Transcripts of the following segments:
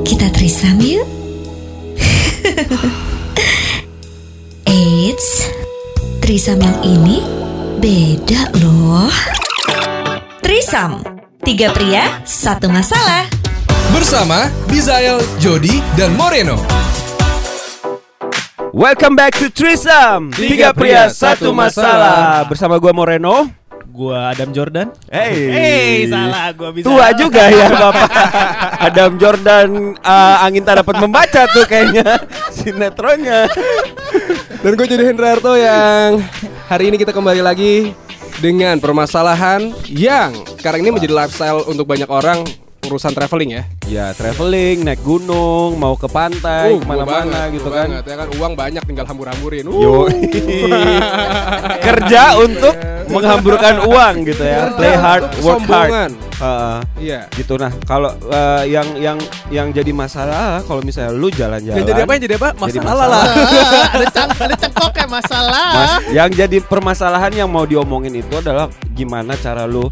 Kita trisam yuk. Eits, trisam yang ini beda loh. Trisam, tiga pria, satu masalah. Bersama Bizael, Jody, dan Moreno. Welcome back to Trisam Tiga pria satu masalah Bersama gua Moreno Gua Adam Jordan. Hey, Hey, salah gua bisa. Tua juga ya bapak. Adam Jordan uh, Angin tak dapat membaca tuh kayaknya. Sinetronnya. Dan gue jadi Hendrarto yang hari ini kita kembali lagi dengan permasalahan yang sekarang ini menjadi lifestyle untuk banyak orang urusan traveling ya. Ya traveling, naik gunung, mau ke pantai, Uh, ke mana-mana gitu kan banget, ya kan uang banyak tinggal hambur-hamburin. Uh. Yo Kerja untuk menghamburkan uang gitu ya Kerja Play hard, work hard. Heeh. Iya. gitu nah kalau uh, yang yang yang jadi masalah kalau misalnya lu jalan-jalan Yang jadi apa? Yang jadi apa? Jadi Masalah lah. ada cang ada cengkok ya masalah. Mas, yang jadi permasalahan yang mau diomongin itu adalah gimana cara lu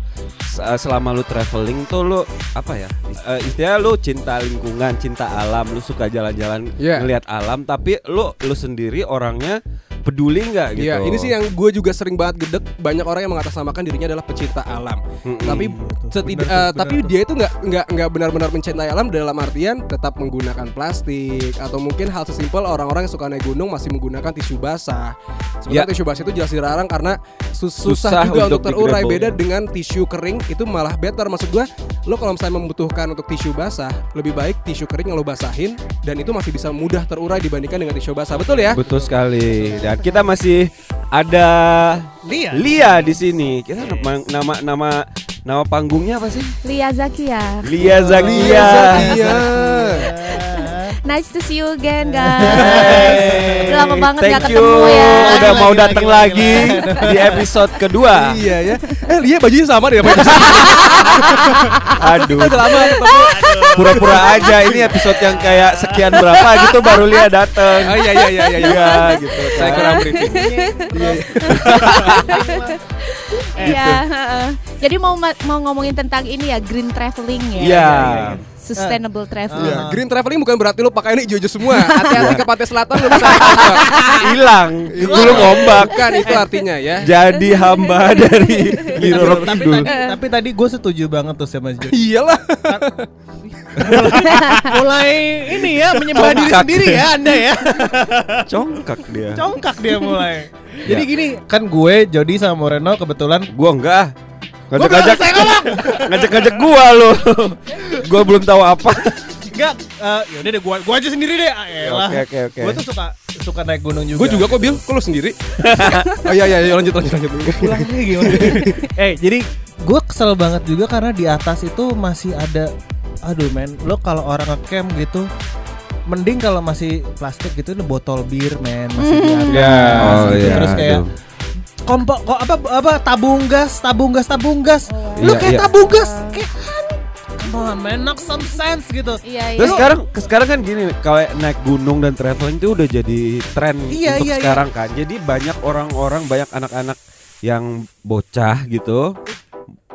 uh, selama lu traveling tuh lu apa ya? Uh, istilahnya lu cinta lingkungan, cinta alam, lu suka jalan-jalan Iya. ngelihat alam tapi lu lu sendiri orangnya peduli nggak gitu. Iya, ini sih yang gue juga sering banget gedek. Banyak orang yang mengatasnamakan dirinya adalah pecinta alam. Mm-mm. Tapi setid- eh, tapi dia itu nggak nggak nggak benar-benar mencintai alam dalam artian tetap menggunakan plastik atau mungkin hal sesimpel orang-orang yang suka naik gunung masih menggunakan tisu basah. Sebenarnya Ya. tisu basah itu jelas dilarang karena sus- Susah susah, juga untuk untuk terurai. Beda dengan tisu kering itu malah better. Maksud gue, lo kalau misalnya membutuhkan untuk tisu basah, lebih baik tisu kering yang lo basahin dan itu masih bisa mudah terurai dibandingkan dengan tisu basah. Betul ya? Betul sekali. Dan kita masih ada Lia. Lia di sini. Kita nama nama nama nama panggungnya apa sih? Lia Zakia. Lia Zakia. Iya. Nice to see you again guys. Udah lama banget Thank gak you. ketemu ya. Udah Lagi, mau lagi, datang lagi, lagi di episode kedua. Iya ya. Eh Lia bajunya sama deh Aduh. Udah lama ketemu. Pura-pura aja ini episode yang kayak sekian berapa gitu baru Lia dateng. Oh iya iya iya iya. Iya gitu. Saya kan. kurang briefing. Iya. iya. Iya. heeh. Jadi mau ma- mau ngomongin tentang ini ya green traveling ya. Iya. Sustainable traveling. Iya. Green traveling bukan berarti lo pakai ini hijau semua. Hati-hati ke pantai selatan lo bisa. Hilang. Gulung ombak. Bukan itu artinya ya. Jadi hamba dari Lirorok tapi, Kidul. tadi, tapi tadi gue setuju banget tuh sama Jody. Iyalah. Mulai ini ya menyembah diri sendiri ya Anda ya. Congkak dia. Congkak dia mulai. Jadi gini, kan gue Jody sama Moreno kebetulan Gua enggak. Gua Ngajak-ngajak. Ngajak-ngajak gua lo. Gua belum tahu apa. enggak eh yaudah deh gua gua aja sendiri deh. Ah, elah. Oke, oke, oke. Gue tuh suka suka naik gunung juga. Gue juga kok Bil, kok lo sendiri? Oh iya iya iya lanjut lanjut lanjut. Pulangnya gimana? eh jadi gue kesel banget juga karena di atas itu masih ada aduh men lo kalau orang ngecamp gitu mending kalau masih plastik gitu ini botol bir men masih di atas Ya, oh gitu. iya, terus kayak aduh. Kompo kok apa apa tabung gas tabung gas tabung gas lu Iya, kayak iya. tabung gas kayak come on man knock some sense gitu Iya iya. Terus sekarang sekarang kan gini kalau naik gunung dan traveling itu udah jadi tren Iya, untuk iya, iya. sekarang kan. Jadi banyak orang-orang, banyak anak-anak yang bocah gitu.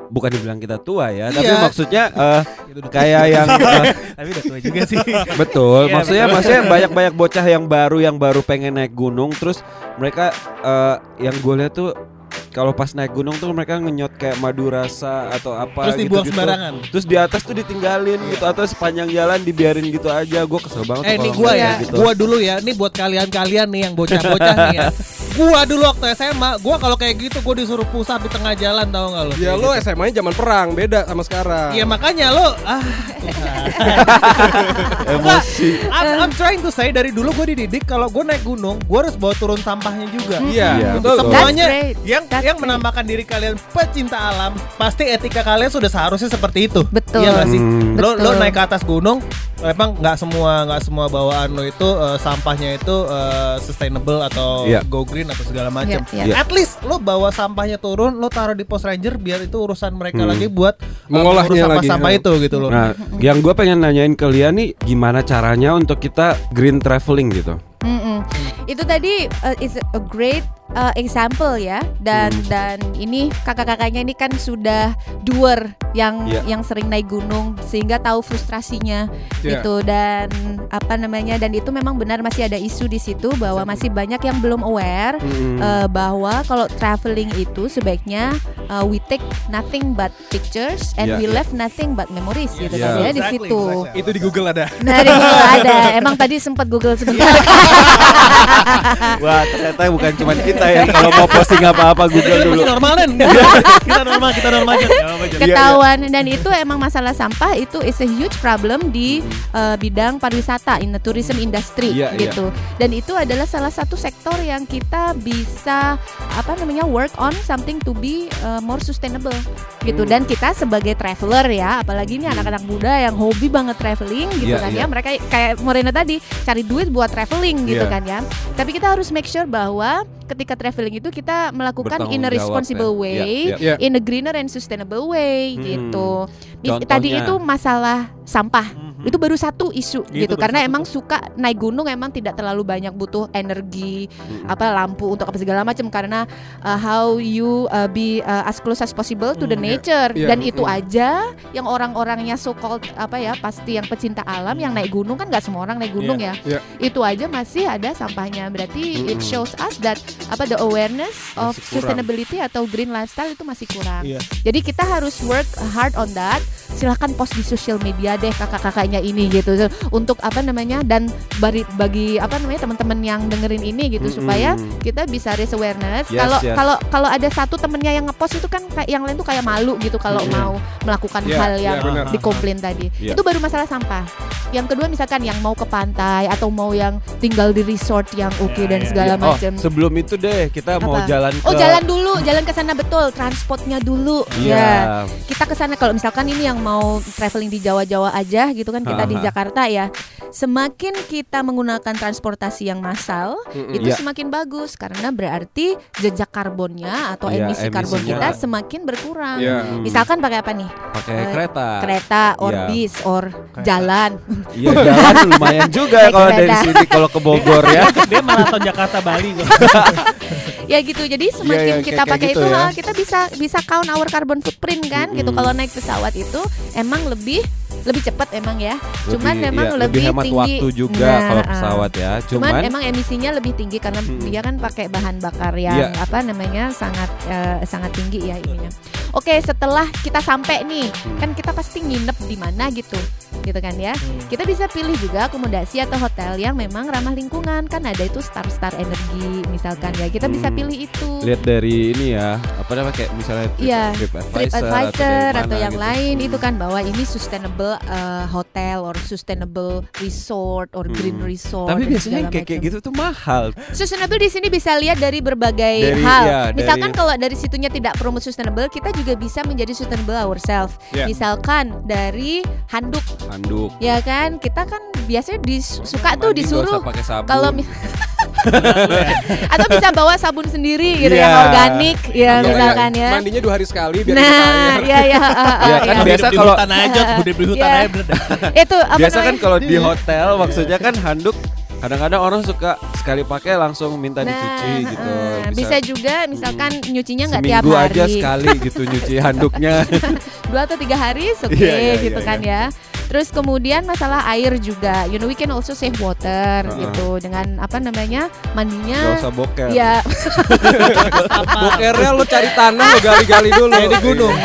Bukan dibilang kita tua ya, tapi Iya. maksudnya eh, kayak yang eh, tapi udah tua juga sih betul. Iya, maksudnya betul. maksudnya banyak-banyak bocah yang baru yang baru pengen naik gunung terus mereka eh, yang gue lihat tuh kalau pas naik gunung tuh mereka ngenyot kayak madu rasa atau apa terus dibuang gitu-gitu. sembarangan Terus di atas tuh ditinggalin gitu atau sepanjang jalan dibiarin gitu aja. Gue kesel banget. Eh ini ngeliat ya, gitu. gua dulu ya. Ini buat kalian-kalian nih yang bocah-bocah nih ya. Gua dulu waktu SMA, gua kalau kayak gitu gua disuruh pusat di tengah jalan tau gak lo? Ya lo SMA-nya zaman perang, beda sama sekarang. Iya makanya lo ah emosi. I'm, I'm trying to say dari dulu gue dididik kalau gue naik gunung gue harus bawa turun sampahnya juga. Iya, Iya, betul. betul. Semuanya That's great. yang That's yang great. menambahkan diri kalian pecinta alam pasti etika kalian sudah seharusnya seperti itu. Betul. Iya gak sih? Hmm. Lo lo naik ke atas gunung memang nggak semua nggak semua bawaan lo itu eh, sampahnya itu eh, sustainable atau Iya. go green atau segala macam. Iya, iya. At least lo bawa sampahnya turun, lo taruh di pos ranger biar itu urusan mereka Hmm. lagi buat eh, Mengolahnya mengurus lagi, sampah-sampah ya. itu gitu loh. Nah, yang gue pengen nanyain ke Lia nih, gimana caranya untuk kita green traveling gitu? Mm-mm. Itu tadi uh, is a great uh, example ya dan Hmm. dan ini kakak-kakaknya ini kan sudah doer yang Iya. yang sering naik gunung sehingga tahu frustrasinya Iya. gitu dan apa namanya dan itu memang benar masih ada isu di situ bahwa masih banyak yang belum aware Mm-mm. uh, bahwa kalau traveling itu sebaiknya uh, we take nothing but pictures and Iya, we left nothing but memories gitu Iya. kan ya di Exactly, situ. exactly. Itu di Google ada. Nah, di Google ada. Emang tadi sempat Google sebentar. Wah ternyata bukan cuma kita yang kalau mau posting apa-apa Google dulu. masih normal kan? kita normal, kita normal aja. Ketahuan dan itu emang masalah sampah itu is a huge problem di uh, bidang pariwisata in the tourism industry Iya, iya. gitu. Dan itu adalah salah satu sektor yang kita bisa apa namanya work on something to be uh, more sustainable gitu. Hmm. Dan kita sebagai traveler ya, apalagi ini anak-anak muda yang hobi banget traveling gitu Iya, kan iya. ya. Mereka kayak Morena tadi cari duit buat traveling gitu Iya. kan ya. Tapi kita harus make sure bahwa ketika traveling itu kita melakukan in a responsible ya. way, Iya, iya. in a greener and sustainable way Hmm. gitu. Mis- Contohnya? Tadi itu masalah sampah. Mhm. Itu baru satu isu Itu gitu baru karena satu emang tuh. suka naik gunung emang tidak terlalu banyak butuh energi Mm-mm. apa lampu untuk apa segala macam karena uh, how you uh, be uh, as close as possible to the Hmm, iya. nature Iya, dan itu mm. aja yang orang-orangnya so called apa ya pasti yang pecinta alam yang naik gunung kan nggak semua orang naik gunung ya Iya. itu aja masih ada sampahnya berarti it Mm-mm. shows us that apa the awareness of kurang. sustainability atau green lifestyle itu masih kurang Iya. jadi kita harus work hard on that. Silahkan post di sosial media deh kakak-kakaknya ini gitu untuk apa namanya dan bagi, bagi apa namanya teman-teman yang dengerin ini gitu Mm-mm. supaya kita bisa raise awareness. Yes, Kalau yes. kalau kalau ada satu temennya yang ngepost itu kan kayak yang lain tuh kayak malu gitu kalau Mm-mm. mau melakukan Iya, hal yang benar. dikomplain tadi. Iya. Itu baru masalah sampah. Yang kedua misalkan yang mau ke pantai atau mau yang tinggal di resort yang oke Ya, dan ya, segala Oh, macam. sebelum itu deh kita mau Apa? jalan ke Oh jalan dulu, jalan ke sana betul, transportnya dulu. Ya Iya. kita ke sana kalau misalkan ini yang mau traveling di Jawa-Jawa aja gitu kan kita di Aha. Jakarta ya. Semakin kita menggunakan transportasi yang massal, Mm-mm. itu Iya. semakin bagus karena berarti jejak karbonnya atau Iya, emisi karbon kita semakin berkurang. Iya. Hmm. Misalkan pakai apa nih? pakai eh, kereta. Kereta, or Iya. bis, or jalan. Iya jalan lumayan juga kalau dari sini kalau ke Bogor ya. Dia maraton Jakarta Bali. ya gitu. Jadi semakin iya, kita kayak- pakai kayak itu gitu ya. ha, kita bisa bisa count our carbon footprint kan gitu. Mm-mm. Kalau naik pesawat itu emang lebih lebih cepat emang ya. Cuman Lebih- memang iya, lebih, hemat tinggi. waktu juga Nah, kalau ah. pesawat ya. Cuman, Cuman, emang emisinya lebih tinggi karena Mm-mm. dia kan pakai bahan bakar yang Iya. apa namanya sangat eh, sangat tinggi ya ininya. Oke, setelah kita sampai nih, Hmm. kan kita pasti nginep di mana gitu. Gitu kan ya. Kita bisa pilih juga akomodasi atau hotel yang memang ramah lingkungan. Kan ada itu Star-Star Energi misalkan ya. Kita bisa Hmm. pilih itu. lihat dari ini ya, apa namanya kayak misalnya Trip, Iya, TripAdvisor, TripAdvisor dari atau mana yang gitu. lain Hmm. itu kan bahwa ini sustainable uh, hotel or sustainable resort or green Hmm. resort. Tapi biasanya yang kayak gitu tuh mahal. Sustainable di sini bisa lihat dari berbagai Dari- hal. ya, Misalkan dari- kalau dari situnya tidak promote sustainable, kita juga bisa menjadi sustainable ourselves. Ya. Misalkan dari handuk, Handuk. ya kan? Kita kan biasanya dis- suka tuh disuruh kalau atau bisa bawa sabun sendiri gitu Iya. yang organik, ya Atau misalkan kayak ya. Mandinya dua hari sekali biar Nah, kita air. ya ya, Iya, kan ya. biasa kalau- hutan aja, udah di hutan Iya. aja itu apa Biasa kan kalau di hotel maksudnya kan handuk kadang-kadang orang suka sekali pakai langsung minta dicuci Nah, gitu. uh, bisa juga misalkan nyucinya nggak tiap hari aja sekali gitu nyuci handuknya. dua atau tiga hari oke Iya, iya, gitu iya, kan ya terus kemudian masalah air juga you know we can also save water Uh-uh. gitu dengan apa namanya Gak mandinya usah boker. ya Bokernya lo cari tanah lo gali-gali dulu Kayak di gunung.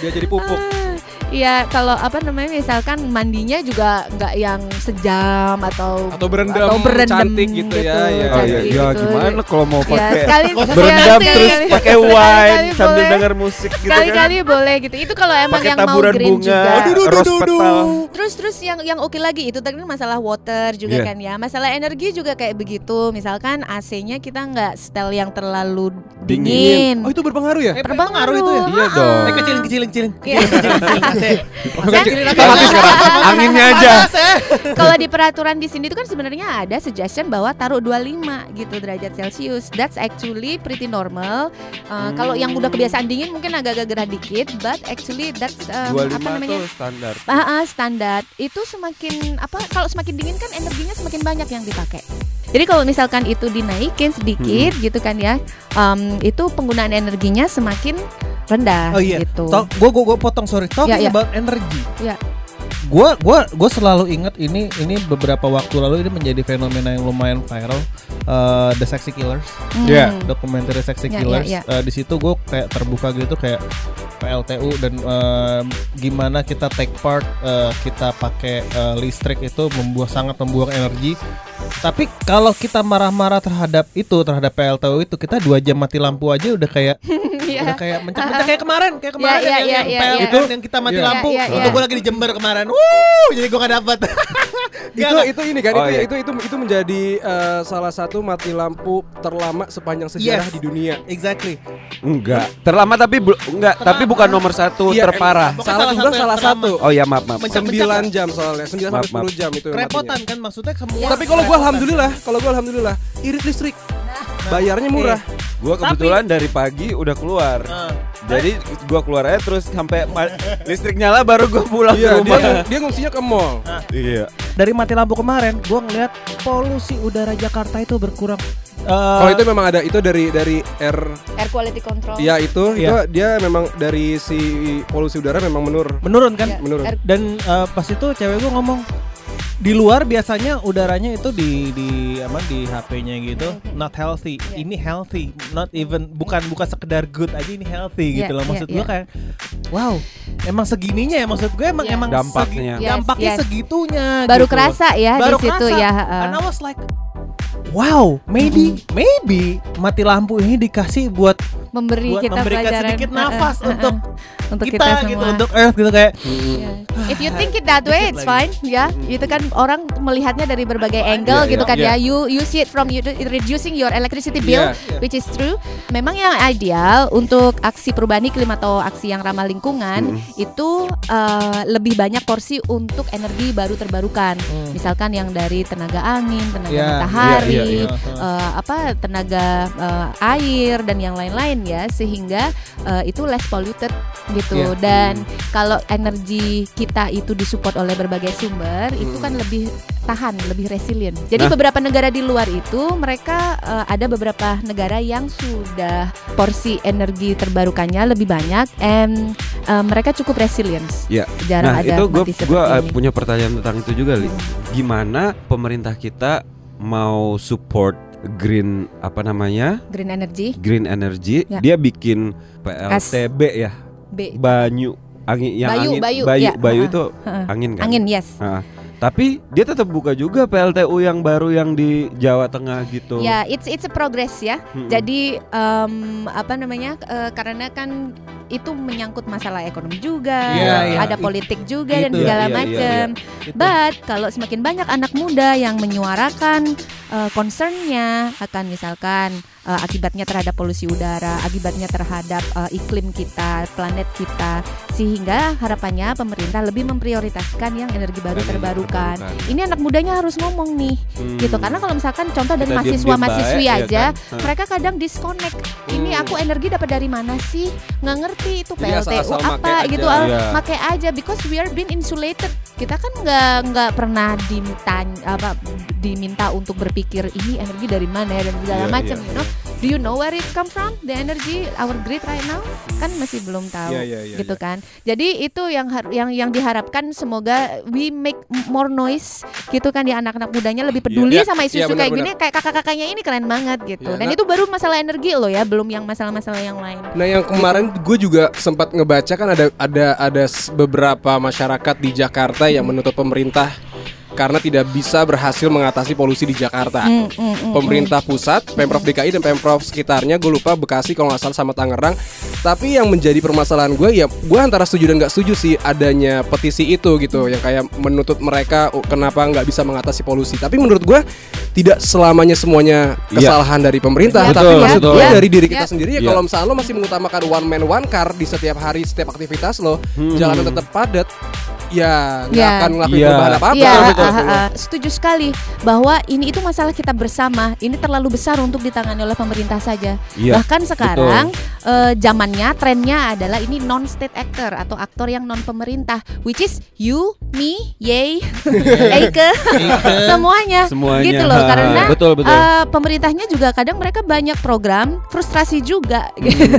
Dia jadi pupuk. Iya, kalau apa namanya misalkan mandinya juga nggak yang sejam atau Atau berendam atau berendam cantik gitu ya, ya. Oh iya, cantik ya gitu. gimana kalau mau Ya, pakai sekali berendam sekali- terus sekali- pakai sekali- wine sekali sambil boleh. denger musik gitu kan. Sekali-kali boleh gitu. Itu kalau emang Pakai yang mau green bunga, juga. rose petal. Terus terus yang yang oke lagi itu tadi masalah water juga Iya. kan ya. Masalah energi juga kayak begitu. Misalkan AC-nya kita nggak setel yang terlalu dingin. Oh itu berpengaruh ya? Eh, pengaruh itu ya. Iya dong. Eh kecilin kecilin kecilin. Iya. Kita sekarang. Anginnya aja. Kalau di peraturan di sini itu kan sebenarnya ada suggestion bahwa taruh 25 gitu derajat Celcius. That's actually pretty normal. Uh, Kalau yang udah kebiasaan dingin mungkin agak-agak gerah dikit, but actually that's um, 25 apa namanya? standar. Ah, ah, standar itu semakin apa kalau semakin dingin kan energinya semakin banyak yang dipakai Jadi kalau misalkan itu dinaikin sedikit gitu kan ya, em, itu penggunaan energinya semakin rendah Oh iya. gitu. Tok, gua gua gua potong sorry. Talking Ya, ya. about energy. Ya. Gua gua gua selalu ingat ini ini beberapa waktu lalu ini menjadi fenomena yang lumayan viral. eh, The Sexy Killers, Hmm. Ya. dokumenter Sexy Ya, ya, Killers. ya. Eh, di situ gue kayak terbuka gitu kayak PLTU dan em, gimana kita take part eh, kita pakai eh, listrik itu membuang sangat membuang energi. Tapi kalau kita marah-marah terhadap itu terhadap PLTU itu kita dua jam mati lampu aja udah kayak Iya. udah kayak mencak-mencak kayak kemarin kayak kemarin Iya, yang, iya, yang iya, PL iya. itu yang kita mati Iya. lampu Iya, iya, untuk iya. gue lagi di Jember kemarin wuh jadi gue gak dapet itu itu ini kan Oh, itu, iya. itu itu itu menjadi eh, salah satu mati lampu terlama sepanjang sejarah Yes. di dunia. exactly Enggak. Terlama tapi bel- enggak, tapi bukan nomor satu Iya, terparah. Salah salah juga salah terlama. satu. Oh ya maaf maaf. 9 jam soalnya 9 Maaf, sampai 10 jam itu kerepotan kan maksudnya semua Tapi kalau gua kerepotan. Alhamdulillah, kalau gua alhamdulillah irit listrik. Bayarnya murah. Gua kebetulan dari pagi udah keluar. Ah. Jadi gua keluar aja terus sampai listrik nyala baru gua pulang Iya, ke dia rumah. dia ngungsinya ke mall. Iya. dari mati lampu kemarin gue ngeliat polusi udara Jakarta itu berkurang Kalau itu memang ada itu dari dari air Air quality control. Iya itu itu Iya. dia memang dari si polusi udara memang menurun. menurun kan Iya, menurun. dan eh, pas itu cewek gue ngomong di luar biasanya udaranya itu di di apa di HP-nya gitu not healthy Iya. ini healthy not even bukan bukan sekedar good aja ini healthy Iya, gitu loh iya, maksud gue iya. kayak wow emang segininya ya maksud gue emang Iya. emang Dampaknya. segi- Yes, dampaknya yes. segitunya Baru gitu. kerasa ya baru di situ kerasa. ya. and I heeh. was like wow maybe maybe mati lampu ini dikasih buat memberi buat kita memberikan pelajaran sedikit nafas heeh, untuk untuk kita, kita, gitu semua. untuk Earth gitu kayak Yeah. If you think it that way, it's fine, ya. Itu kan orang melihatnya dari berbagai angle Iya, gitu iya, kan iya. ya. You you see it from you reducing your electricity bill, Iya. which is true. Memang yang ideal untuk aksi perubahan iklim atau aksi yang ramah lingkungan itu eh, lebih banyak porsi untuk energi baru terbarukan. Hmm. Misalkan yang dari tenaga angin, tenaga Iya, matahari, iya, iya, eh, apa tenaga eh, air dan yang lain-lain ya sehingga eh, itu less polluted gitu Iya. dan kalau energi kita itu disupport oleh berbagai sumber itu kan lebih tahan lebih resilient jadi Nah. beberapa negara di luar itu mereka eh, ada beberapa negara yang sudah porsi energi terbarukannya lebih banyak and eh, mereka cukup resilience Iya. jarang Nah ada itu gue uh, ini. punya pertanyaan tentang itu juga li. Gimana pemerintah kita mau support green apa namanya? Green energy. Green energy? Ya. Dia bikin PLTB ya? B. Banyu. Angin yang Bayu, angin. bayu, bayu, ya, bayu itu angin kan. angin yes. Nah, tapi dia tetap buka juga PLTU yang baru yang di Jawa Tengah gitu. Ya, it's it's a progress ya. Mm-mm. Jadi em, apa namanya? eh, karena kan itu menyangkut masalah ekonomi juga, Iya, iya. ada It- politik juga dan itu. segala iya, macam. Gitu. But kalau semakin banyak anak muda yang menyuarakan eh, concernnya akan misalkan eh, akibatnya terhadap polusi udara, akibatnya terhadap eh, iklim kita, planet kita, sehingga harapannya pemerintah lebih memprioritaskan yang energi baru Energi terbarukan. terbarukan. Ini anak mudanya harus ngomong nih, Hmm. gitu. Karena kalau misalkan contoh dari Kita mahasiswa diem-diem mahasiswi baik, ya aja, kan? Mereka kadang disconnect. Ini Hmm. aku energi dapat dari mana sih? Nggak ngerti itu Jadi PLTU apa aja. gitu. ah, Iya. Make aja because we are been insulated. Kita kan nggak nggak pernah diminta apa diminta untuk berpikir ini energi dari mana ya dan segala Iya, macam, iya, you know. Do you know where it come from? The energy our grid right now? Kan masih belum tahu Iya, iya, iya, gitu iya. kan. Jadi itu yang yang yang diharapkan semoga we make more noise gitu kan ya anak-anak mudanya lebih peduli Iya, sama isu-isu iya, kayak gini kayak kakak-kakaknya ini keren banget gitu. Iya, Dan nah- itu baru masalah energi loh ya, belum yang masalah-masalah yang lain. Nah yang kemarin gue juga sempat ngebaca kan ada ada ada beberapa masyarakat di Jakarta yang menuntut pemerintah karena tidak bisa berhasil mengatasi polusi di Jakarta. Mm, mm, mm, Pemerintah pusat, pemprov DKI dan pemprov sekitarnya, gue lupa Bekasi kalau nggak salah sama Tangerang. Tapi yang menjadi permasalahan gue ya, gue antara setuju dan nggak setuju sih adanya petisi itu gitu, yang kayak menuntut mereka oh, kenapa nggak bisa mengatasi polusi. Tapi menurut gue tidak selamanya semuanya Iya. kesalahan dari pemerintah, Iya, tapi betul, maksud gue Iya. dari diri kita Iya. sendiri ya. Iya. Kalau misalnya lo masih mengutamakan one man one car di setiap hari setiap aktivitas lo, Hmm. jalanan tetap padat. Ya nggak Ya. akan ngelakuin Iya. perubahan apa apa Iya, ah, ah, setuju sekali bahwa ini itu masalah kita bersama. Ini terlalu besar untuk ditangani oleh pemerintah saja. Iya. Bahkan sekarang eh, zamannya trennya adalah ini non state actor atau aktor yang non pemerintah, which is you, me, yay, Eike, semuanya. Semuanya. Gitu loh, karena betul betul. Eh, pemerintahnya juga kadang mereka banyak program, frustrasi juga.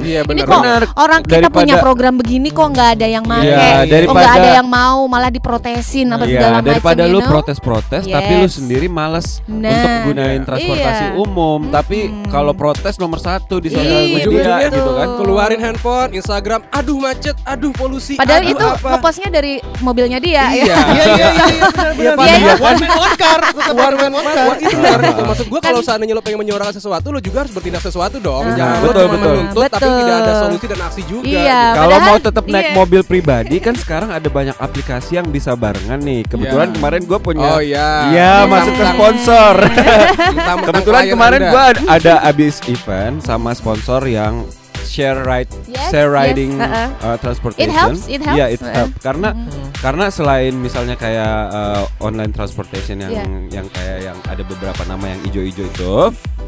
iya ini benar kok Benar. orang kita Daripada- punya program begini kok nggak ada yang make, Iya, kok nggak ada yang mau, malah diprotesin apa Iya, segala macam. daripada lu protes-protes tapi lu sendiri males Nah, untuk gunain transportasi iya. umum. Tapi kalau protes nomor satu di sosial Iya, media gitu kan. keluarin handphone Instagram aduh macet aduh polusi Padahal aduh itu apa ngepostnya dari mobilnya dia iya ya. Iya iya iya iya benar benar. Iya, iya. One man one car. One man one car. Wah, itu benar itu. Maksud gua kalau seandainya lo pengen menyuarakan sesuatu lo juga harus bertindak sesuatu dong. Jangan lo betul, cuma betul. menuntut tapi tidak ada solusi dan aksi juga. Iya. Kalau mau tetap naik iya. mobil pribadi kan sekarang ada banyak aplikasi yang bisa barengan nih. Kebetulan Iya. kemarin gue punya Oh iya. Iya, Iya. masuk ke sponsor. Kebetulan kemarin gua ada, ada abis event sama sponsor yang share ride Yes, share yes, riding uh-uh. uh, transportation. It helps, it helps. Iya, it Uh-uh. help. Karena Mm. karena selain misalnya kayak uh, online transportation yang Iya. yang kayak yang ada beberapa nama yang ijo-ijo itu.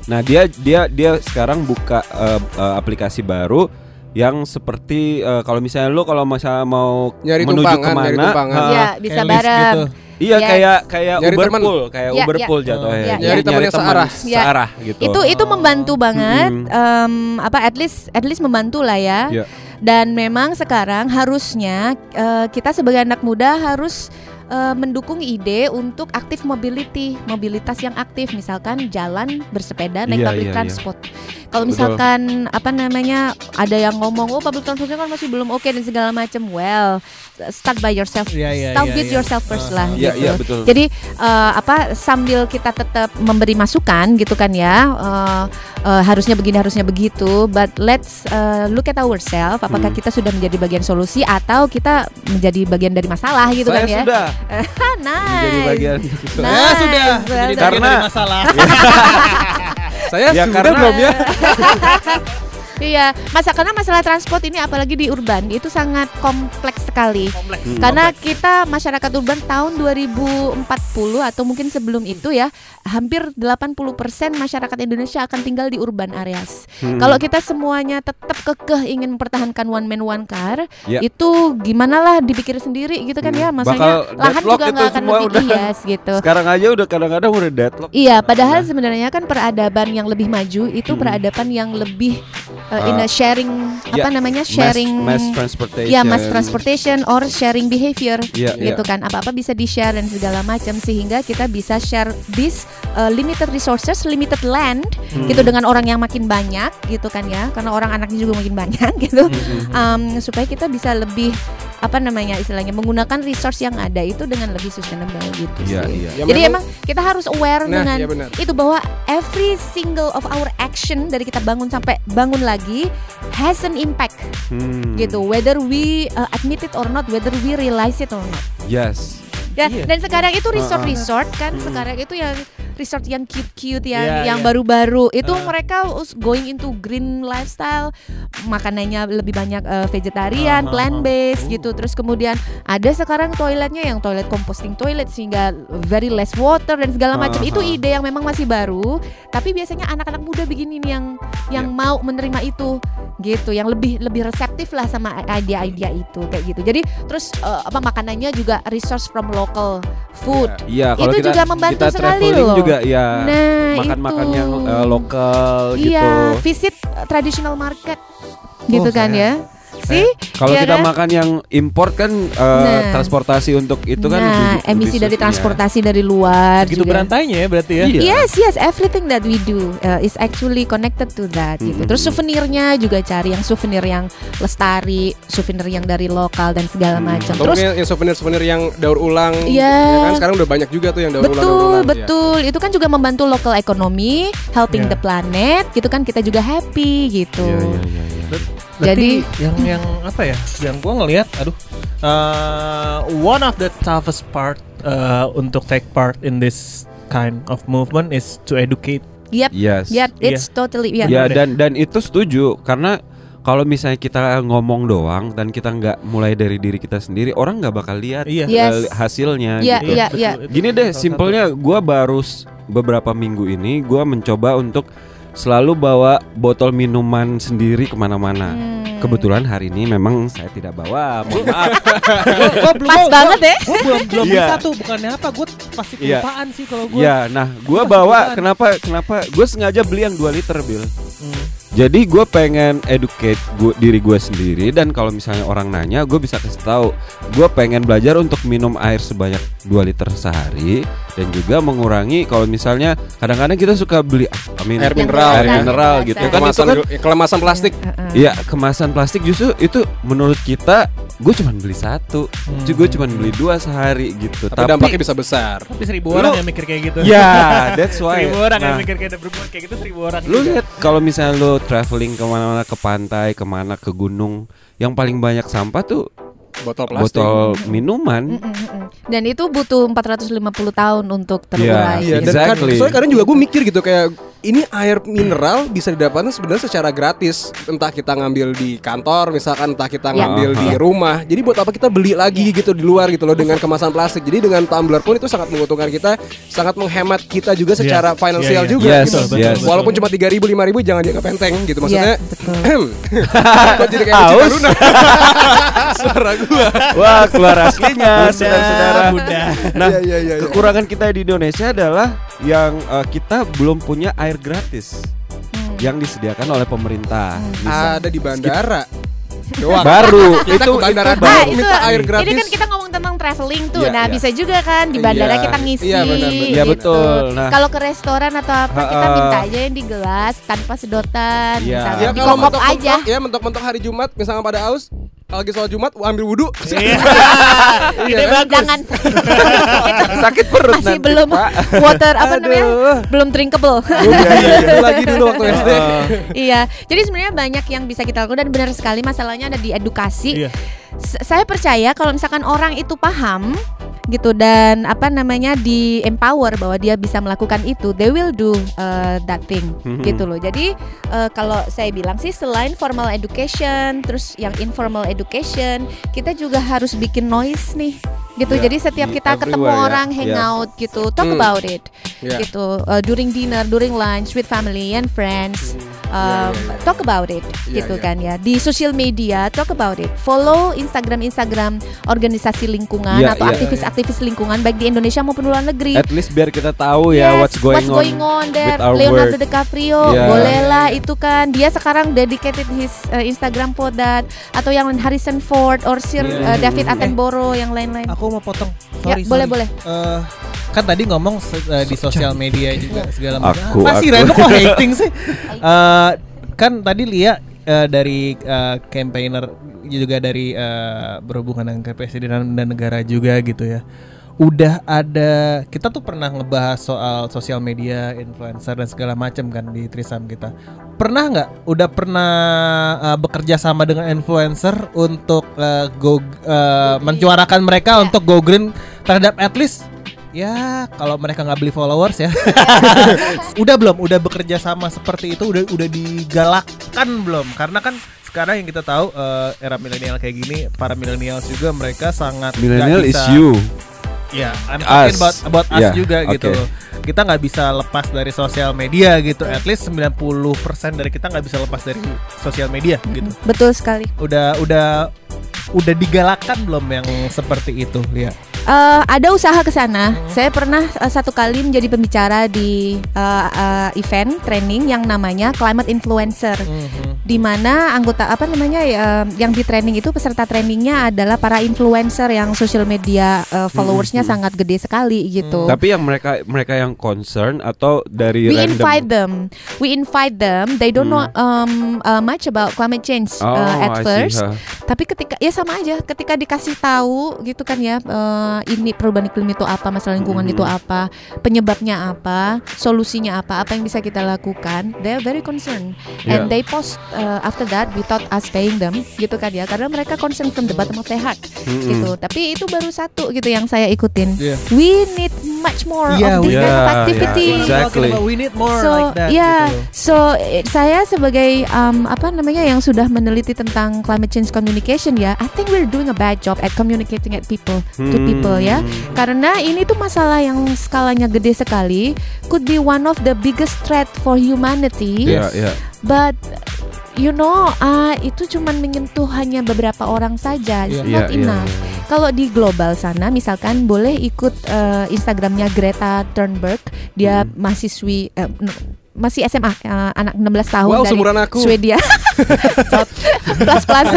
Nah, dia dia dia sekarang buka uh, uh, aplikasi baru yang seperti uh, kalau misalnya lu kalau misalnya mau Nyari menuju tumpangan, ke mana, nyari tumpangan. uh, Iya, bisa bareng. gitu. Iya Yes. kayak kayak Nyari Uber pool, kayak Iya, Uber iya. pool jatuhnya. Iya, Nyari teman yang teman searah. Iya. searah gitu. Itu itu membantu banget Mm-mm. em, apa at least at least membantu lah ya. Iya. Dan memang sekarang harusnya eh, kita sebagai anak muda harus eh, mendukung ide untuk aktif mobility, mobilitas yang aktif, misalkan jalan, bersepeda, naik Iya, public iya. transport. Kalau Betul. misalkan apa namanya ada yang ngomong oh public transport kan masih belum oke dan segala macam. Well, start by yourself. Iya, iya, start iya, with iya. yourself first lah. Iya, gitu. iya betul. Jadi eh, apa sambil kita tetap memberi masukan gitu kan ya eh, eh, harusnya begini harusnya begitu but let's eh, look at ourselves apakah Hmm. kita sudah menjadi bagian solusi atau kita menjadi bagian dari masalah gitu Saya kan ya sudah Ah, nice. menjadi bagian Nice. Ya sudah. Well Jadi done. bagian Karena- masalah. Saya Ya, sudah karena- belum ya? Iya, masa karena masalah transport ini apalagi di urban itu sangat kompleks sekali. Hmm. Karena kita masyarakat urban tahun 2040 atau mungkin sebelum itu ya, hampir 80% masyarakat Indonesia akan tinggal di urban areas. Hmm. Kalau kita semuanya tetap kekeh ingin mempertahankan one man one car, Ya. itu gimana lah dipikir sendiri gitu kan Hmm. ya, Bakal maksudnya lahan deadlock juga nggak akan lebih udah. gitu. sekarang aja udah kadang-kadang udah deadlock. Iya, padahal sebenarnya kan peradaban yang lebih maju itu Hmm. peradaban yang lebih uh, in a Uh, sharing ya, apa namanya Mass- sharing mass, transportation. ya mass transportation or sharing behavior iya. gitu kan apa-apa bisa di share dan segala macam sehingga kita bisa share this uh, limited resources limited land Hmm. gitu dengan orang yang makin banyak gitu kan ya karena orang anaknya juga makin banyak gitu Hmm. um, supaya kita bisa lebih apa namanya istilahnya menggunakan resource yang ada itu dengan lebih sustainable gitu Iya, sih. iya. Ya, Jadi memang- emang kita harus aware Nah, dengan benar. itu bahwa every single of our action dari kita bangun sampai bangun lagi has an impact Hmm. gitu whether we uh, admit it or not whether we realize it or not Yes. Ya Iya. dan sekarang itu resort Uh-uh. resort kan Hmm. sekarang itu yang resort yang cute cute yang Iya, yang iya. baru-baru itu Uh. mereka going into green lifestyle makanannya lebih banyak uh, vegetarian Uh-huh. plant based gitu terus kemudian ada sekarang toiletnya yang toilet composting toilet sehingga very less water dan segala macam itu Uh-huh. ide yang memang masih baru tapi biasanya anak-anak muda begini nih yang yang Ya. mau menerima itu gitu yang lebih lebih reseptif lah sama ide-ide itu kayak gitu. Jadi terus uh, apa makanannya juga resource from local food. Iya, kalau Itu kita juga membantu kita sekali loh. juga ya nah makan-makan itu. yang uh, lokal iya gitu. visit traditional market gitu Oh, kan saya- ya sih Kalau Iya kita kan? makan yang import kan uh, Nah. transportasi untuk itu kan nah lebih- emisi lebih dari transportasi dari luar Gitu berantainya ya berarti ya. Iya. Yes, yes, everything that we do uh, is actually connected to that gitu. Mm-mm. Terus souvenirnya juga cari yang souvenir yang lestari, souvenir yang dari lokal dan segala Hmm. macam. Terus yang souvenir-souvenir yang daur ulang. Iya. ya kan sekarang udah banyak juga tuh yang daur ulang. daur betul, ulang. Betul. Itu kan juga membantu local economy, helping Iya. the planet, gitu kan kita juga happy gitu. Iya, iya, iya, iya. Berarti yang yang apa ya? Yang gua ngelihat, aduh, uh, one of the toughest part uh, untuk take part in this kind of movement is to educate. Yep, Yes. yep, it's totally yeah. Ya dan dan itu setuju karena kalau misalnya kita ngomong doang dan kita nggak mulai dari diri kita sendiri, orang nggak bakal lihat Iya. Yes. eh, hasilnya. Iya, gitu. iya, iya. Gini deh, simpelnya gua baru beberapa minggu ini gua mencoba untuk selalu bawa botol minuman sendiri ke mana-mana. Hmm. Kebetulan hari ini memang saya tidak bawa, mohon maaf. Gua belum Pas gua- banget ya. Gue belum belum Iya. bisa tuh bukannya apa gue pasti Iya. kelupaan sih kalau gue. Ya, nah, gua Pasti bawa kelupaan. kenapa kenapa gue sengaja beli yang 2 liter, Bill. Hmm. Jadi gue pengen educate gua, diri gue sendiri dan kalau misalnya orang nanya, gue bisa kasih tahu. Gue pengen belajar untuk minum air sebanyak 2 liter sehari dan juga mengurangi kalau misalnya kadang-kadang kita suka beli I mean, Air Yang mineral, air kemasan, mineral gitu kemasan. kan itu kemasan kan kelemasan plastik. Iya kemasan plastik justru itu menurut kita gue cuma beli satu, Hmm. gue cuma beli dua sehari gitu. Tapi, dampaknya bisa besar. Tapi seribu Lu- orang yang mikir kayak gitu. ya that's why. seribu orang yang Nah, mikir kayak berbuat kayak gitu seribu orang. Lu juga. lihat kalau misalnya lu traveling ke mana-mana ke pantai, ke mana ke gunung, yang paling banyak sampah tuh Botol plastik. botol minuman. Mm, mm, mm. Dan itu butuh 450 tahun untuk terurai. Iya, dan Exactly. kad- soalnya kadang juga gue mikir gitu kayak ini air mineral bisa didapatkan sebenarnya secara gratis. Entah kita ngambil di kantor, misalkan entah kita Ya. ngambil di Ya. rumah. Jadi buat apa kita beli lagi gitu di luar gitu loh dengan kemasan plastik. Jadi dengan tumbler pun itu sangat menguntungkan kita, sangat menghemat kita juga secara Iya. finansial Iya, iya. juga. Yes, gitu. betul, yes. betul. Walaupun cuma 3000 5000 jangan dianggap enteng gitu maksudnya. Iya, betul. Kok jadi kayak Luna? Suara gua. Wah, keluar aslinya, saudara-saudara. Nah, Iya, iya, iya, iya. kekurangan kita di Indonesia adalah yang eh, kita belum punya air gratis Hmm. yang disediakan oleh pemerintah. Bisa. Ada di bandara. Doang. Baru Kita itu ke bandara itu doang Ah, baru. itu minta air gratis. Ini kan kita ngomong tentang traveling tuh. Iya, nah, iya. bisa juga kan di bandara Iya, kita ngisi. iya, benar, benar. Iya, gitu. betul. Nah. Kalau ke restoran atau apa kita minta aja yang di gelas tanpa sedotan, Iya. misalnya Ya di kalau kokop aja. mentok-mentok ya mentok-mentok hari Jumat misalnya pada aus lagi sholat Jumat ambil wudhu. Iya. Iya, Ide kan? bagus. Jangan sakit perut masih nanti, belum Pak. water apa namanya? Belum drinkable. Iya, iya, itu lagi dulu waktu SD. Iya. Jadi sebenarnya banyak yang bisa kita lakukan dan benar sekali masalahnya ada di edukasi. Iya. Saya percaya kalau misalkan orang itu paham gitu dan apa namanya di empower bahwa dia bisa melakukan itu they will do uh, that thing Mhm. gitu loh jadi uh, kalau saya bilang sih selain formal education terus yang informal education kita juga harus bikin noise nih gitu Ya, jadi setiap kita ketemu everywhere ya. orang Ya. hangout gitu talk Hmm. about it Iya. gitu uh, during dinner during lunch with family and friends um, talk about it gitu kan ya di social media talk about it follow Instagram Instagram organisasi lingkungan atau aktivis-aktivis lingkungan baik di Indonesia maupun luar negeri At least biar kita tahu ya Yes, what's going on. there with our Leonardo work. DiCaprio Yeah. bolehlah itu kan dia sekarang dedicated his uh, Instagram for that atau yang lain Harrison Ford or Sir Yeah. uh, David Attenborough yang lain-lain Aku mau potong. ya Sorry, boleh sorry. boleh Eh, kan tadi ngomong eh, di sosial media juga segala macam. Aku, Masih aku. Reno kok hating sih? Eh, kan tadi Lia eh, dari eh, campaigner juga dari eh, berhubungan dengan kepresidenan dan negara juga gitu ya. Udah ada kita tuh pernah ngebahas soal sosial media, influencer dan segala macam kan di Trisam kita. Pernah nggak? Udah pernah eh, bekerja sama dengan influencer untuk eh, go eh, mencuarakan mereka Ya. untuk go green terhadap at least ya kalau mereka nggak beli followers ya udah belum udah bekerja sama seperti itu udah udah digalakkan belum karena kan sekarang yang kita tahu eh, era milenial kayak gini para millennials juga mereka sangat nggak Millennial is you. ya I'm talking Us. about about us Yeah, juga oke. gitu kita nggak bisa lepas dari sosial media gitu. At least 90% dari kita nggak bisa lepas dari sosial media gitu. Betul sekali. Udah udah udah digalakkan belum yang seperti itu ya Eh, ada usaha ke sana. Saya pernah eh, satu kali menjadi pembicara di eh, eh, event training yang namanya Climate Influencer. Di mana anggota apa namanya ya, yang di training itu peserta trainingnya adalah para influencer yang social media eh, followersnya sangat gede sekali gitu. Tapi yang mereka mereka yang concern atau dari We random. invite them. We invite them. They don't know um, uh, much about climate change Oh, uh, I at see, first. ha. Tapi ketika ya sama aja, ketika dikasih tahu gitu kan ya, eh, ini perubahan iklim itu apa, masalah lingkungan Mhm. itu apa, penyebabnya apa, solusinya apa, apa yang bisa kita lakukan, they are very concerned Yeah. and they post uh, after that without us paying them gitu kan ya karena mereka concern from the bottom of their heart Mm-mm. gitu tapi itu baru satu gitu yang saya ikutin Iya. we need much more Yeah, of this we- kind of Yeah, activity yeah, exactly. We need more so like that. ya gitu. so eh, saya sebagai um, apa namanya yang sudah meneliti tentang climate change communication ya I think we're doing a bad job at communicating at people to people ya Hmm. karena ini tuh masalah yang skalanya gede sekali could be one of the biggest threat for humanity Iya, iya. but you know ah itu cuman menyentuh hanya beberapa orang saja it's not iya, enough kalau di global sana misalkan boleh ikut eh, Instagramnya Greta Thunberg dia Hmm. mahasiswi n- masih SMA eh, anak 16 tahun Wow, dari aku. Swedia. Plus plus.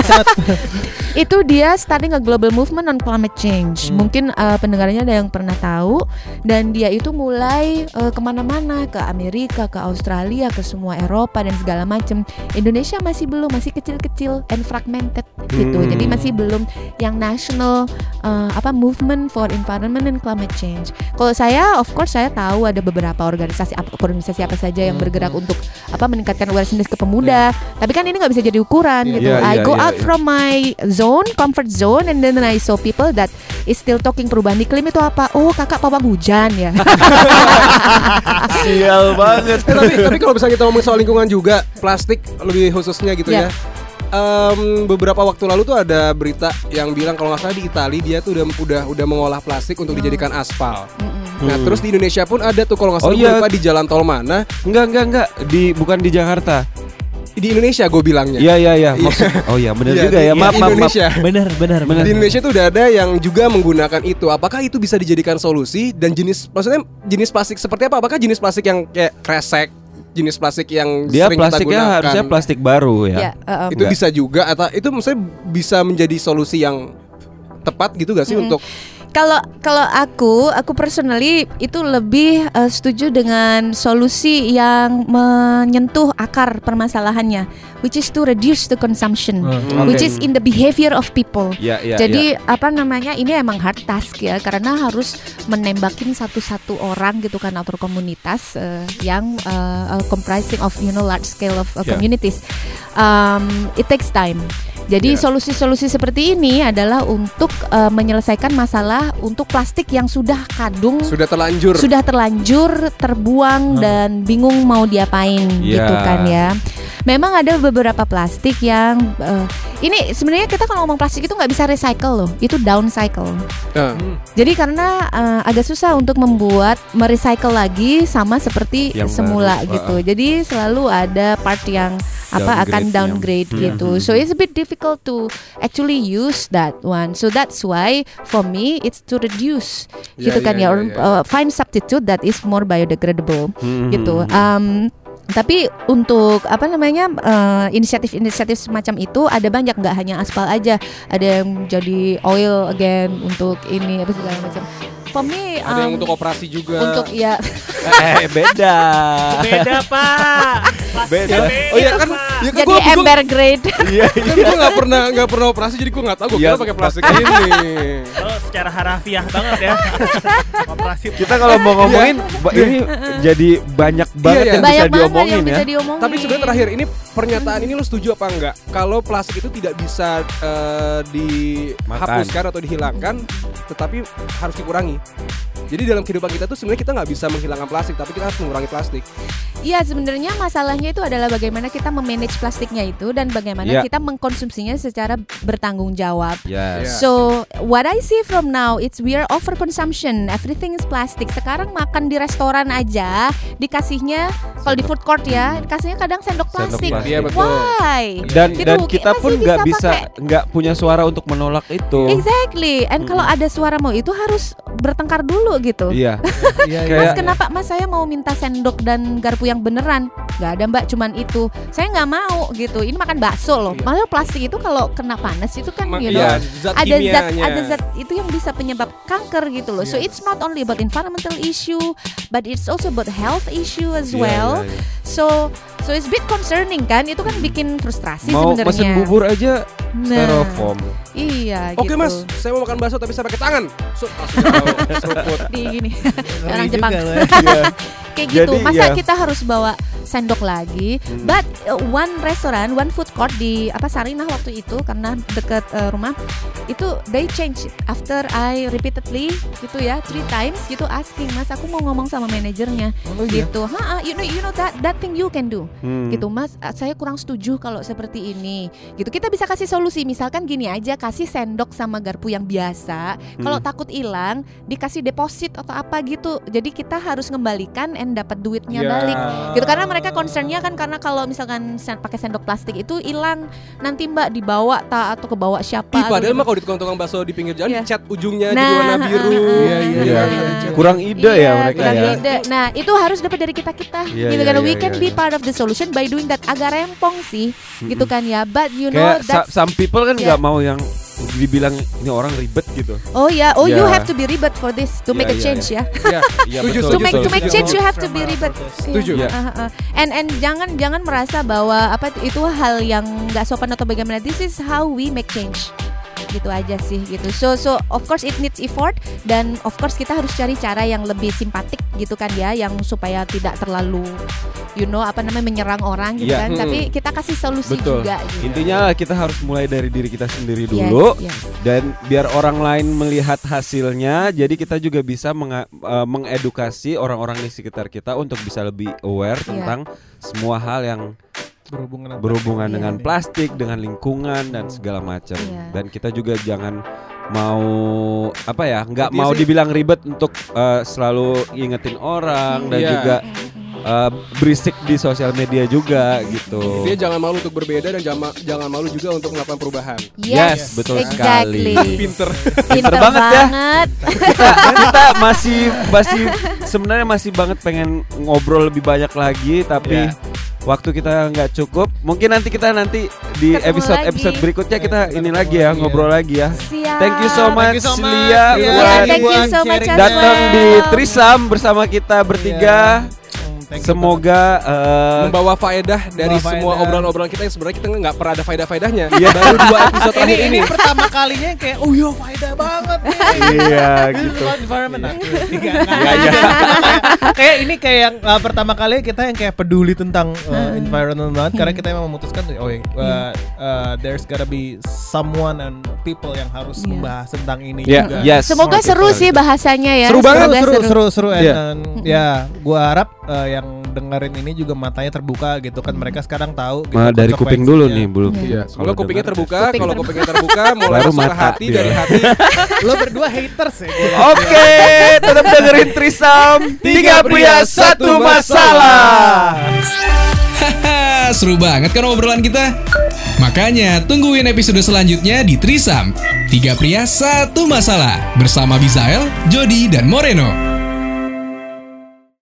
Itu dia starting a global movement on climate change. Hmm. mungkin eh, pendengarnya ada yang pernah tahu. Dan dia itu mulai eh, ke mana-mana. Ke Amerika ke Australia ke semua Eropa dan segala macam Indonesia masih belum masih kecil-kecil and fragmented gitu. Hmm. jadi masih belum yang national eh, apa movement for environment and climate change. Kalau saya of course saya tahu ada beberapa organisasi apa organisasi apa saja yang Hmm. bergerak untuk apa meningkatkan awareness ke pemuda tapi kan ini nggak bisa jadi ukuran Iya. gitu Iya, I iya, go iya, out iya. from my zone comfort zone and then I saw people that is still talking perubahan iklim itu apa oh kakak pawang hujan ya Sial banget. Eh, tapi tapi kalau misalnya kita ngomong soal lingkungan juga plastik lebih khususnya gitu Ya. ya. Em, beberapa waktu lalu tuh ada berita yang bilang kalau nggak salah di Italia dia tuh udah udah udah mengolah plastik untuk dijadikan aspal. Mm-mm. Nah Hmm. terus di Indonesia pun ada tuh kalau nggak Oh salah iya. gue lupa di jalan tol mana Enggak, enggak, enggak. Di bukan di Jakarta. di Indonesia gue bilangnya. Iya, iya, iya. Iya. Maksud Oh iya, benar Iya, juga di- ya. maaf, maaf. Indonesia. benar benar benar. Di Indonesia tuh udah ada yang juga menggunakan itu. Apakah itu bisa dijadikan solusi dan jenis maksudnya jenis plastik seperti apa? Apakah jenis plastik yang kayak kresek, jenis plastik yang Dia sering kita plastiknya gunakan? harusnya plastik baru ya. Ya, uh, um, itu Enggak. bisa juga atau itu maksudnya bisa menjadi solusi yang tepat gitu gak sih Mm-mm. untuk Kalau kalau aku, aku personally itu lebih eh, setuju dengan solusi yang menyentuh akar permasalahannya, which is to reduce the consumption, Hmm. which is in the behavior of people. Iya, iya. Jadi apa namanya ini emang hard task ya karena harus menembakin satu-satu orang gitu kan atau komunitas eh, yang eh, eh, comprising of you know large scale of uh, Ya. communities. Um, it takes time. Jadi Ya. solusi-solusi seperti ini adalah untuk eh, menyelesaikan masalah untuk plastik yang sudah kadung sudah terlanjur sudah terlanjur terbuang Hmm. dan bingung mau diapain Ya. gitu kan ya. Memang ada beberapa plastik yang eh, ini sebenarnya kita kalau ngomong plastik itu nggak bisa recycle loh, itu downcycle. Nah, Jadi karena eh, agak susah untuk membuat merecycle lagi sama seperti Yang semula baru, gitu. uh-uh. Jadi selalu ada part yang apa akan Downgrade yang- downgrade gitu. Hmm. So it's a bit difficult to actually use that one. So that's why for me it's to reduce Ya, gitu kan ya, ya, or ya, ya. uh, find substitute that is more biodegradable Hmm. gitu. Um, tapi untuk apa namanya uh, inisiatif-inisiatif semacam itu ada banyak nggak hanya aspal aja, ada yang jadi oil again untuk ini apa segala macam. For me, ada yang um, untuk operasi juga untuk ya eh beda. Beda pak. Beda. oh iya kan ya kan jadi gue ember grade. Iya, kan gue nggak pernah nggak pernah operasi jadi gue nggak tahu gue Iya. kira pakai plastik ini Oh, secara harafiah banget ya. Operasi. Kita kalau mau ngomongin ba- ini jadi banyak banget iya. yang bisa Banyak banget diomongin yang ya. bisa diomongin. tapi sebenarnya terakhir ini pernyataan ini lo setuju apa enggak kalau plastik itu tidak bisa eh, dihapuskan atau dihilangkan tetapi harus dikurangi jadi dalam kehidupan kita tuh sebenarnya kita nggak bisa menghilangkan plastik tapi kita harus mengurangi plastik Iya sebenarnya masalahnya itu adalah bagaimana kita memanage plastiknya itu dan bagaimana Iya. kita mengkonsumsinya secara bertanggung jawab. Yes. Iya. So what I see from now it's we are over consumption. Everything is plastic. Sekarang makan di restoran aja dikasihnya kalau di food court ya dikasihnya kadang sendok Sendok plastik. Plastik. Iya, betul. Why? Dan Gitu, dan ki- kita pun nggak bisa nggak punya suara untuk menolak itu. Exactly. And kalau ada suara mau itu harus bertengkar dulu gitu. Iya. Iya, Kayak- Mas kenapa Mas saya mau minta sendok dan garpu yang beneran? Gak ada Mbak, cuman itu. Saya nggak mau gitu. Ini makan bakso loh. Iya. Malah plastik itu kalau kena panas itu kan Mak- you know, iya, zat ada zat ada zat itu yang bisa penyebab kanker gitu loh. So Iya. it's not only about environmental issue, but it's also about health issue as Iya, well. iya, iya. So so it's bit concerning kan? Itu kan bikin frustrasi Mau sebenarnya. pesen bubur aja Nah, styrofoam. Iya Oke gitu. mas, saya mau makan bakso tapi saya pakai tangan. So, seruput. Di gini. Ngeri Orang Jepang. ya. Iya. Kayak gitu. Jadi, Masa ya. kita harus bawa sendok lagi. Hmm. But uh, one restoran, one food court di apa Sarinah waktu itu karena deket uh, rumah itu they change it after I repeatedly gitu ya three times gitu asking mas aku mau ngomong sama manajernya Oh, iya. gitu. Ha, you know you know that that thing you can do Hmm. gitu mas uh, saya kurang setuju kalau seperti ini gitu kita bisa kasih solusi misalkan gini aja kasih sendok sama garpu yang biasa kalau takut hilang dikasih deposit atau apa gitu jadi kita harus ngembalikan and dapat duitnya Ya. balik gitu karena mereka concernnya kan karena kalau misalkan sen- pakai sendok plastik itu hilang nanti mbak dibawa tak atau kebawa siapa Ih, padahal gitu. mah kalau di tukang-tukang bakso di pinggir jalan Iya. dicat ujungnya Nah, jadi warna biru. Iya, iya, Iya, iya. iya. kurang ide Iya, ya mereka kurang ya. ide. Nah itu harus dapat dari kita kita, Iya, gitu iya, kan. We iya, can iya, be iya. part of the solution by doing that. Agak rempong sih, gitu kan ya. But you know Kayak sa- that. some people kan Yeah. nggak mau yang dibilang ini orang ribet gitu. Oh ya, oh you Yeah. have to be ribet for this to Iya, make a iya, change ya. Iya Setuju, betul, to make to make change you have to be ribet. Setuju. Iya. Ah, ah, ah. And and jangan jangan merasa bahwa apa itu hal yang nggak sopan atau bagaimana. This is how we make change. Gitu aja sih gitu. So so of course it needs effort dan of course kita harus cari cara yang lebih simpatik gitu kan ya yang supaya tidak terlalu you know apa namanya menyerang orang gitu Iya. kan. Hmm. Tapi kita kasih solusi Betul. juga gitu. Intinya kita harus mulai dari diri kita sendiri Yes, dulu yes. dan biar orang lain melihat hasilnya. Jadi kita juga bisa menga- eh, mengedukasi orang-orang di sekitar kita untuk bisa lebih aware Iya. tentang semua hal yang berhubungan dengan berhubungan Iya. dengan plastik, dengan lingkungan dan segala macam. Iya. Dan kita juga jangan mau apa ya, nggak mau sih- dibilang ribet untuk eh, selalu ingetin orang dan Iya. juga eh, berisik di sosial media juga gitu. Dia jangan malu untuk berbeda dan jangan jangan malu juga untuk melakukan perubahan. Yes, betul exactly. sekali. Pinter. Pinter banget ya. banget. kita, kita masih masih sebenarnya masih banget pengen ngobrol lebih banyak lagi tapi Iya. Waktu kita nggak cukup mungkin nanti kita nanti di Ketemu episode lagi. episode berikutnya kita Kita ini lagi ya lagi, ngobrol lagi ya Siap. thank you so much, you so much. Lia Iya, Iya, buat thank you so much as datang di. Trisam bersama kita bertiga Hmm, semoga eh, Membawa faedah dari Membawa semua faedah. obrolan-obrolan kita yang sebenarnya kita nggak pernah ada faedah-faedahnya. Iya. Baru dua episode ini ini ini. pertama kalinya kayak oh iya faedah banget nih. iya gitu environment nah. Iya, iya. Kayak- kayak ini kayak yang uh, pertama kali kita yang kayak peduli tentang uh, environment banget karena kita emang memutuskan oh uh, uh, there's gotta be someone and people yang harus Iya. membahas tentang ini Iya. juga. yes Semoga seru sih bahasanya ya. Seru banget, Semoga seru seru seru and, Iya. and ya gua harap uh, yang dengerin ini juga matanya terbuka gitu kan mereka sekarang tahu gitu, Nah, dari kuping dulu nih belum Iya, Kalau kupingnya terbuka. Kuping Kalau kupingnya terbuka, mulai Baru masuk ke mata hati dia. dari hati. lo berdua haters ya Oke, tetap dengerin Trisam Tiga pria satu masalah Haha, seru banget kan obrolan kita? Makanya tungguin episode selanjutnya di Trisam. Tiga pria satu masalah bersama Bizael, Jody, dan Moreno.